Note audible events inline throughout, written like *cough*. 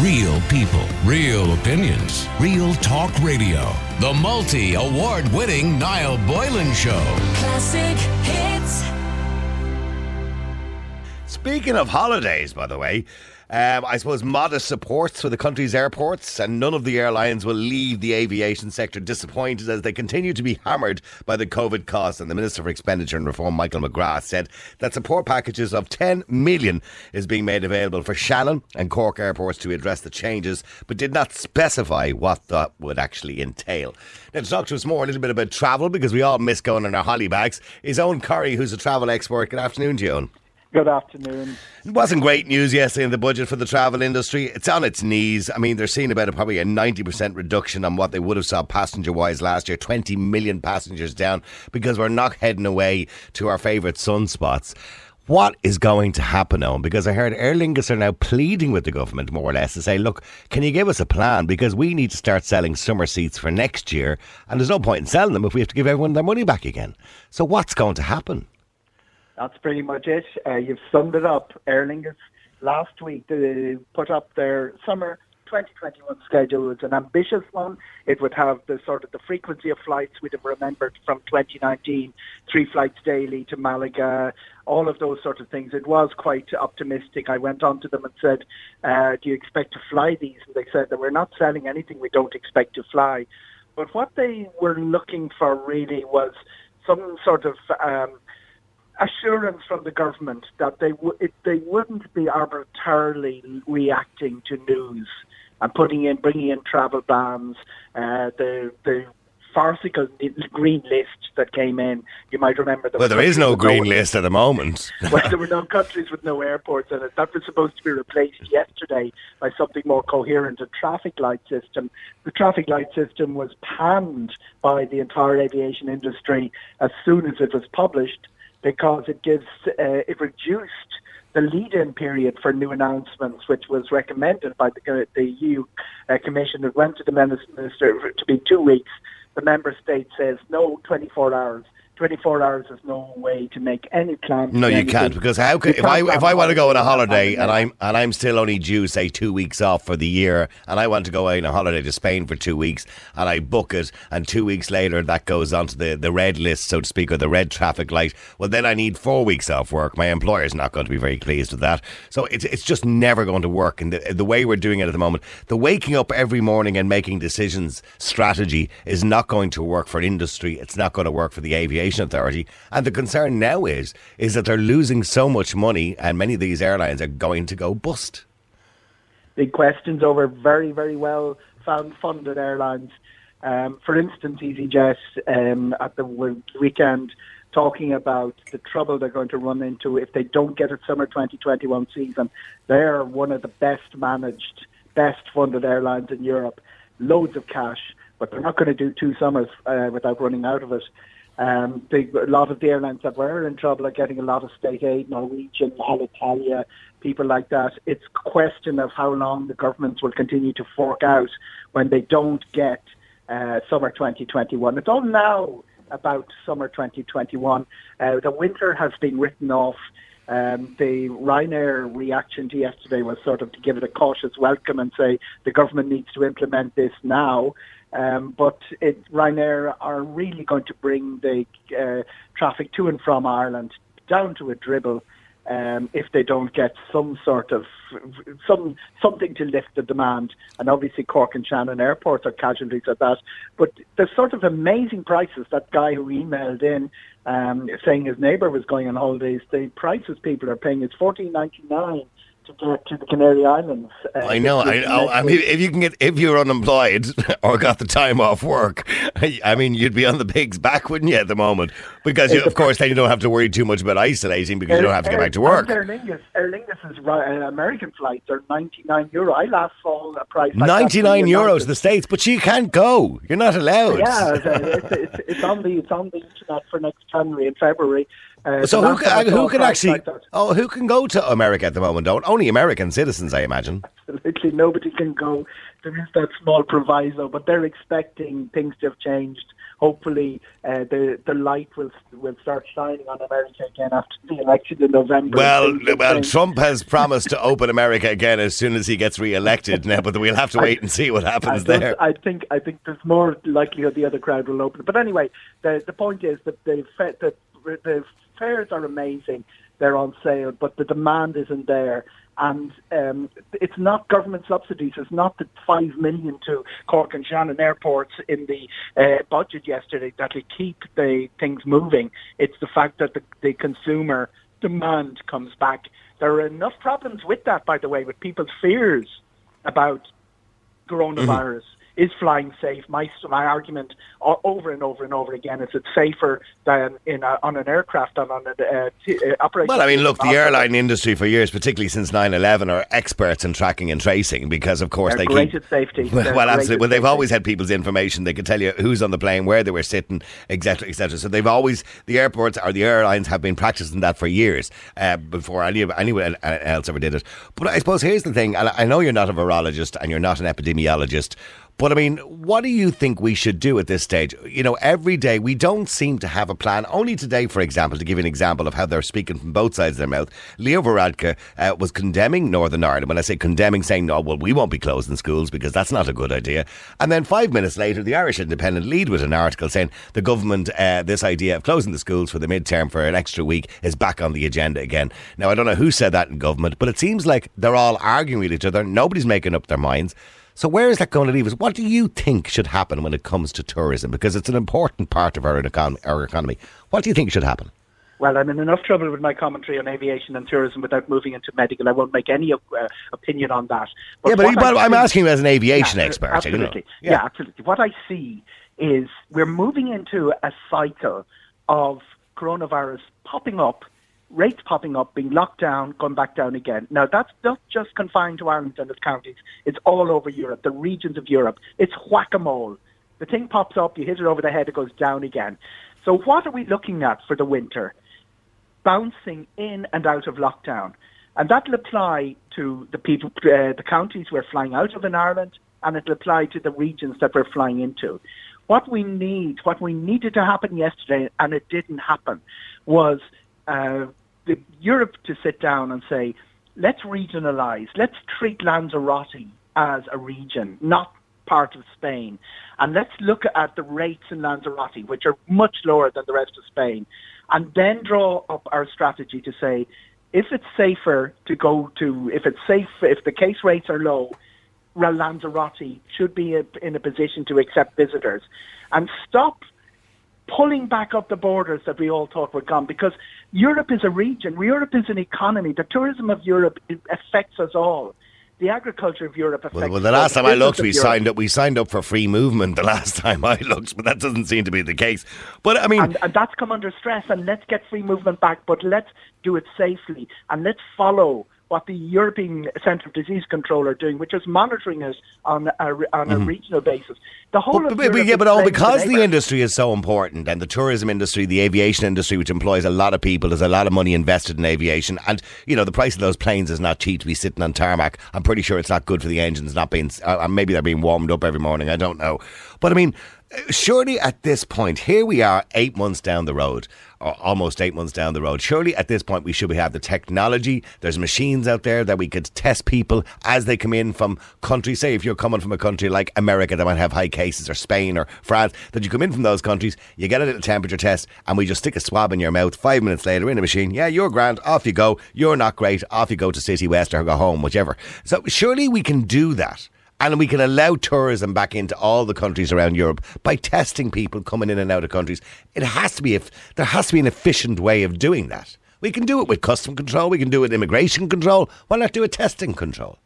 Real people, real opinions, real talk radio. The multi award winning Niall Boylan Show. Classic hits. Speaking of holidays, by the way, um, I suppose modest supports for the country's airports, and none of the airlines will leave the aviation sector disappointed as they continue to be hammered by the COVID costs. And the Minister for Expenditure and Reform, Michael McGrath, said that support packages of 10 million is being made available for Shannon and Cork airports to address the changes, but did not specify what that would actually entail. Now, to talk to us more a little bit about travel, because we all miss going on our holly bags, is Eoghan Corry, who's a travel expert. Good afternoon to you, Eoghan. Good afternoon. It wasn't great news yesterday in the budget for the travel industry. It's on its knees. I mean, they're seeing about a, probably a 90% reduction on what they would have saw passenger wise last year. 20 million passengers down because we're not heading away to our favourite sunspots. What is going to happen now? Because I heard Aer Lingus are now pleading with the government more or less to say, look, can you give us a plan? Because we need to start selling summer seats for next year. And there's no point in selling them if we have to give everyone their money back again. So what's going to happen? That's pretty much it. Uh, you've summed it up. Aer Lingus last week they put up their summer 2021 schedule. It's an ambitious one. It would have the sort of the frequency of flights we'd have remembered from 2019, three flights daily to Malaga, all of those sort of things. It was quite optimistic. I went on to them and said, uh, "Do you expect to fly these?" And they said that we're not selling anything we don't expect to fly. But what they were looking for really was some sort of um, assurance from the government that they w- it, they wouldn't be arbitrarily reacting to news and putting in bringing in travel bans, uh, the the farcical green list that came in. You might remember. The Well, there is no green no, list at the moment. *laughs* well, there were no countries with no airports in it. That was supposed to be replaced yesterday by something more coherent, a traffic light system. The traffic light system was panned by the entire aviation industry as soon as it was published because it gives uh, it reduced the lead-in period for new announcements, which was recommended by the, the EU uh, Commission. It went to the minister to be two weeks. The member state says no, 24 hours. 24 hours is no way to make any plans. No, you can't because how can, if I if I want to go on a holiday and I'm and I'm still only due say 2 weeks off for the year and I want to go on a holiday to Spain for 2 weeks and I book it and 2 weeks later that goes onto the the red list so to speak or the red traffic light well then I need 4 weeks off work. My employer is not going to be very pleased with that. So it's it's just never going to work and the, the way we're doing it at the moment the waking up every morning and making decisions strategy is not going to work for industry. It's not going to work for the aviation Aviation Authority. And the concern now is is that they're losing so much money, and many of these airlines are going to go bust. Big questions over very very well funded airlines. Um, for instance, EasyJet um, at the weekend talking about the trouble they're going to run into if they don't get a summer 2021 season. They're one of the best managed, best funded airlines in Europe. Loads of cash, but they're not going to do two summers uh, without running out of it. Um, the, a lot of the airlines that were in trouble are getting a lot of state aid, Norwegian, Alitalia, people like that. It's a question of how long the governments will continue to fork out when they don't get uh, summer 2021. It's all now about summer 2021. Uh, the winter has been written off. Um, the Ryanair reaction to yesterday was sort of to give it a cautious welcome and say the government needs to implement this now. Um, but it, Ryanair are really going to bring the uh, traffic to and from Ireland down to a dribble um, if they don't get some sort of some something to lift the demand. And obviously, Cork and Shannon airports are casualties of that. But the sort of amazing prices that guy who emailed in um, saying his neighbour was going on holidays, the prices people are paying is fourteen ninety nine to get to the Canary Islands. Uh, I know. I, know. I mean, if you can get if you're unemployed *laughs* or got the time off work, *laughs* I mean, you'd be on the pig's back, wouldn't you, at the moment? Because of course, then you don't have to worry too much about isolating because you don't have to get back to work. Aer Lingus, Aer uh, American flights are ninety nine euro. I last saw a price like ninety nine euros the states, but you can't go. You're not allowed. Yeah, it's, it's, it's on the it's on the internet for next January and February. Uh, so who can, who can actually like oh who can go to America at the moment? Don't only American citizens, I imagine. Absolutely, nobody can go. There is that small proviso, but they're expecting things to have changed hopefully uh, the the light will will start shining on America again after the election in November. Well, well, Trump has promised to open America again as soon as he gets re-elected. *laughs* now, but we'll have to wait and see what happens I there. I think I think there's more likelihood the other crowd will open. But anyway, the the point is that the the, the fares are amazing. They're on sale, but the demand isn't there and um, it's not government subsidies. It's not the five million to Cork and Shannon airports in the uh, budget yesterday that will keep the things moving. It's the fact that the, the consumer demand comes back. There are enough problems with that, by the way, with people's fears about coronavirus. Mm-hmm is flying safe? My my argument over and over and over again is it's safer than in a, on an aircraft than on an uh, t- uh, operation. Well, I mean, look, the airline industry for years, particularly since 9/11, are experts in tracking and tracing because, of course, They're they keep safety. *laughs* Well, well absolutely. Well, they've safety. always had people's information. They could tell you who's on the plane, where they were sitting, etc., etc. So they've always the airports or the airlines have been practicing that for years uh, before any anyone else ever did it. But I suppose here's the thing, and I know you're not a virologist and you're not an epidemiologist. But I mean, what do you think we should do at this stage? You know, every day we don't seem to have a plan. Only today, for example, to give you an example of how they're speaking from both sides of their mouth, Leo Varadkar uh, was condemning Northern Ireland. When I say condemning, saying, no, well, we won't be closing schools because that's not a good idea. And then five minutes later, the Irish Independent lead with an article saying the government, uh, this idea of closing the schools for the midterm for an extra week is back on the agenda again. Now, I don't know who said that in government, but it seems like they're all arguing with each other. Nobody's making up their minds. So where is that going to leave us? What do you think should happen when it comes to tourism? Because it's an important part of our, econ- our economy. What do you think should happen? Well, I'm in enough trouble with my commentary on aviation and tourism without moving into medical. I won't make any uh, opinion on that. yeah, but, what but I I'm see- asking you as an aviation Yeah, expert. Absolutely. You know. yeah. absolutely. What I see is we're moving into a cycle of coronavirus popping up, rates popping up, being locked down, going back down again. Now, that's not just confined to Ireland and its counties. It's all over Europe, the regions of Europe. It's whack-a-mole. The thing pops up, you hit it over the head, it goes down again. So what are we looking at for the winter? bouncing in and out of lockdown. And that'll apply to the people, uh, the counties we're flying out of in Ireland, and it'll apply to the regions that we're flying into. What we need, what we needed to happen yesterday, and it didn't happen, was uh, the, Europe to sit down and say, let's regionalise, let's treat Lanzarote as a region, not part of Spain. And let's look at the rates in Lanzarote, which are much lower than the rest of Spain, and then draw up our strategy to say, if it's safer to go to, if it's safe, if the case rates are low, Lanzarote should be in a position to accept visitors, and stop pulling back up the borders that we all thought were gone. Because Europe is a region, Europe is an economy. The tourism of Europe affects us all. The agriculture of Europe affects. Well, well, the last time I looked, we Europe. signed up. We signed up for free movement. The *laughs* last time I looked, but that doesn't seem to be the case. But I mean, and, and that's come under stress. And let's get free movement back, but let's do it safely and let's follow what the European Centre of Disease Control are doing, which is monitoring us on a, on a regional basis. The whole But, of but- but- yeah, but all because the neighbour. industry is so important, and the tourism industry, the aviation industry, which employs a lot of people, there's a lot of money invested in aviation, and you know the price of those planes is not cheap to be sitting on tarmac. I'm pretty sure it's not good for the engines, not being, uh, maybe they're being warmed up every morning. I don't know, but I mean. Surely at this point, here we are eight months down the road, or almost eight months down the road. Surely at this point, we should have the technology. There's machines out there that we could test people as they come in from countries. Say, if you're coming from a country like America that might have high cases, or Spain or France, that you come in from those countries, you get a little temperature test, and we just stick a swab in your mouth. Five minutes later, in a machine, yeah, you're grand. Off you go. You're not great. Off you go to City West or go home, whichever. So surely we can do that. And we can allow tourism back into all the countries around Europe by testing people coming in and out of countries. It has to be if there has to be an efficient way of doing that. We can do it with custom control. We can do it with immigration control. Why not do a testing control?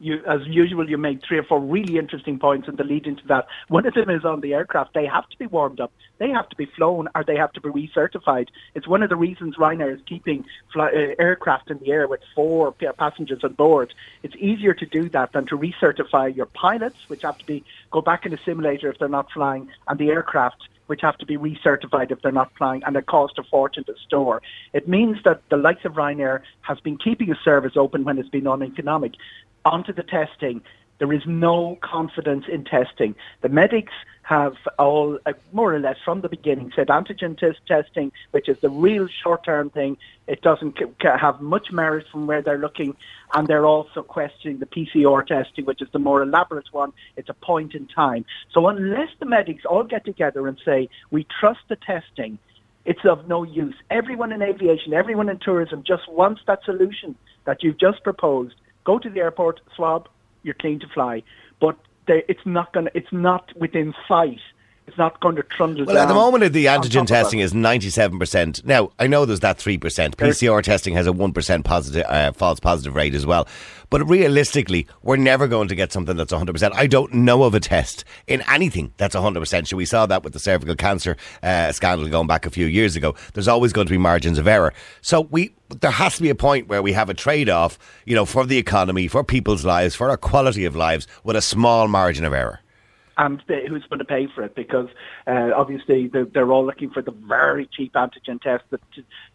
You, as usual, you made three or four really interesting points in the lead into that. One of them is on the aircraft. They have to be warmed up. They have to be flown or they have to be recertified. It's one of the reasons Ryanair is keeping fly, uh, aircraft in the air with four pa- passengers on board. It's easier to do that than to recertify your pilots, which have to be go back in a simulator if they're not flying, and the aircraft which have to be recertified if they're not flying, and it costs a fortune to store. It means that the likes of Ryanair has been keeping a service open when it's been uneconomic. Onto the testing. There is no confidence in testing. The medics have all, uh, more or less from the beginning, said antigen test testing, which is the real short-term thing, it doesn't c- have much merit from where they're looking, and they're also questioning the PCR testing, which is the more elaborate one. It's a point in time. So unless the medics all get together and say, we trust the testing, it's of no use. Everyone in aviation, everyone in tourism just wants that solution that you've just proposed. Go to the airport, swab, you're clean to fly. But it's not going. It's not within sight. It's not going to trundle Well, down. at the moment, the antigen testing is 97%. Now, I know there's that 3%. PCR testing has a 1% positive, uh, false positive rate as well. But realistically, we're never going to get something that's 100%. I don't know of a test in anything that's 100%. So we saw that with the cervical cancer uh, scandal going back a few years ago. There's always going to be margins of error. So we there has to be a point where we have a trade-off, you know, for the economy, for people's lives, for our quality of lives, with a small margin of error. And they, who's going to pay for it because uh, obviously they're, they're all looking for the very cheap antigen test, the,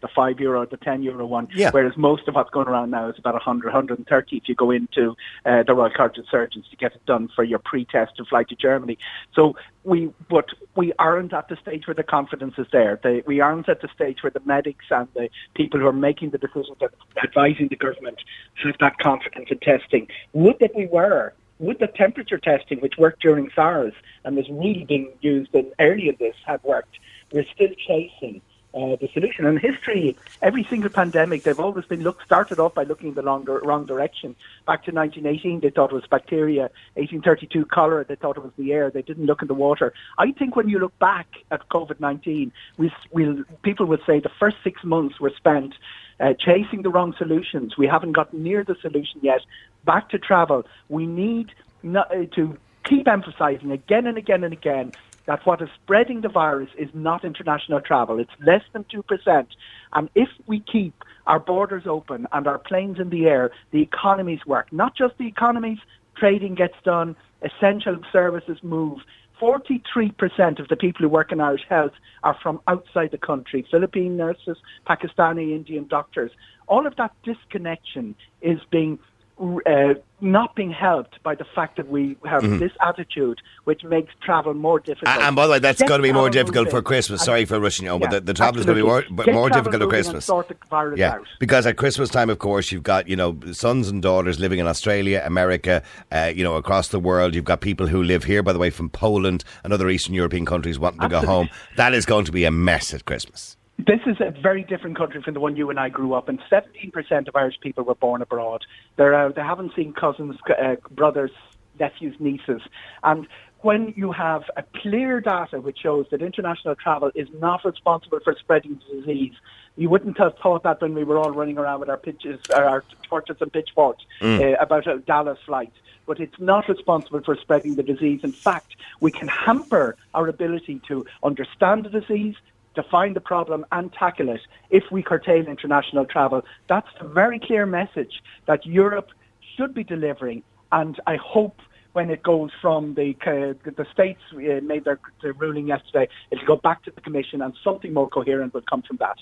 the five euro, the ten euro one. Yeah. Whereas most of what's going around now is about 100, 130 if you go into uh, the Royal College of Surgeons to get it done for your pre-test to fly to Germany. So we, but we aren't at the stage where the confidence is there. They, we aren't at the stage where the medics and the people who are making the decisions, that advising the government, have that confidence in testing. Would that we were with the temperature testing, which worked during SARS and was really being used in early in this, had worked, we're still chasing uh, the solution. And history, every single pandemic, they've always been look started off by looking in the wrong, wrong direction. Back to 1918, they thought it was bacteria. 1832, cholera, they thought it was the air. They didn't look in the water. I think when you look back at COVID-19, we, we'll, people would say the first six months were spent uh, chasing the wrong solutions. We haven't got near the solution yet. Back to travel. We need uh, to keep emphasizing again and again and again that what is spreading the virus is not international travel. It's less than 2%. And if we keep our borders open and our planes in the air, the economies work. Not just the economies, trading gets done, essential services move. 43% of the people who work in Irish Health are from outside the country. Philippine nurses, Pakistani, Indian doctors. All of that disconnection is being uh, not being helped by the fact that we have this attitude, which makes travel more difficult. And, and by the way, that's going to be more difficult for. Christmas. Sorry for rushing you, on, but the, the travel is going to be more, Get more difficult at Christmas. sort the virus yeah, out. because at Christmas time, of course, you've got you know sons and daughters living in Australia, America, uh, you know across the world. You've got people who live here, by the way, from Poland and other Eastern European countries wanting to go home. That is going to be a mess at Christmas. This is a very different country from the one you and I grew up in. 17% of Irish people were born abroad. They're, uh, they haven't seen cousins, uh, brothers, nephews, nieces. And when you have a clear data which shows that international travel is not responsible for spreading the disease, you wouldn't have thought that when we were all running around with our pitches, uh, our torches and pitchforks uh, about a Dallas flight. But it's not responsible for spreading the disease. In fact, we can hamper our ability to understand the disease, define the problem and tackle it if we curtail international travel. That's the very clear message that Europe should be delivering, and I hope when it goes from the uh, the states uh, made their, their ruling yesterday, it'll go back to the commission, and something more coherent will come from that.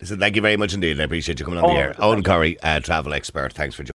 Listen, thank you very much indeed. I appreciate you coming on Oh, the air. Eoghan. Corry, uh, travel expert. Thanks for joining.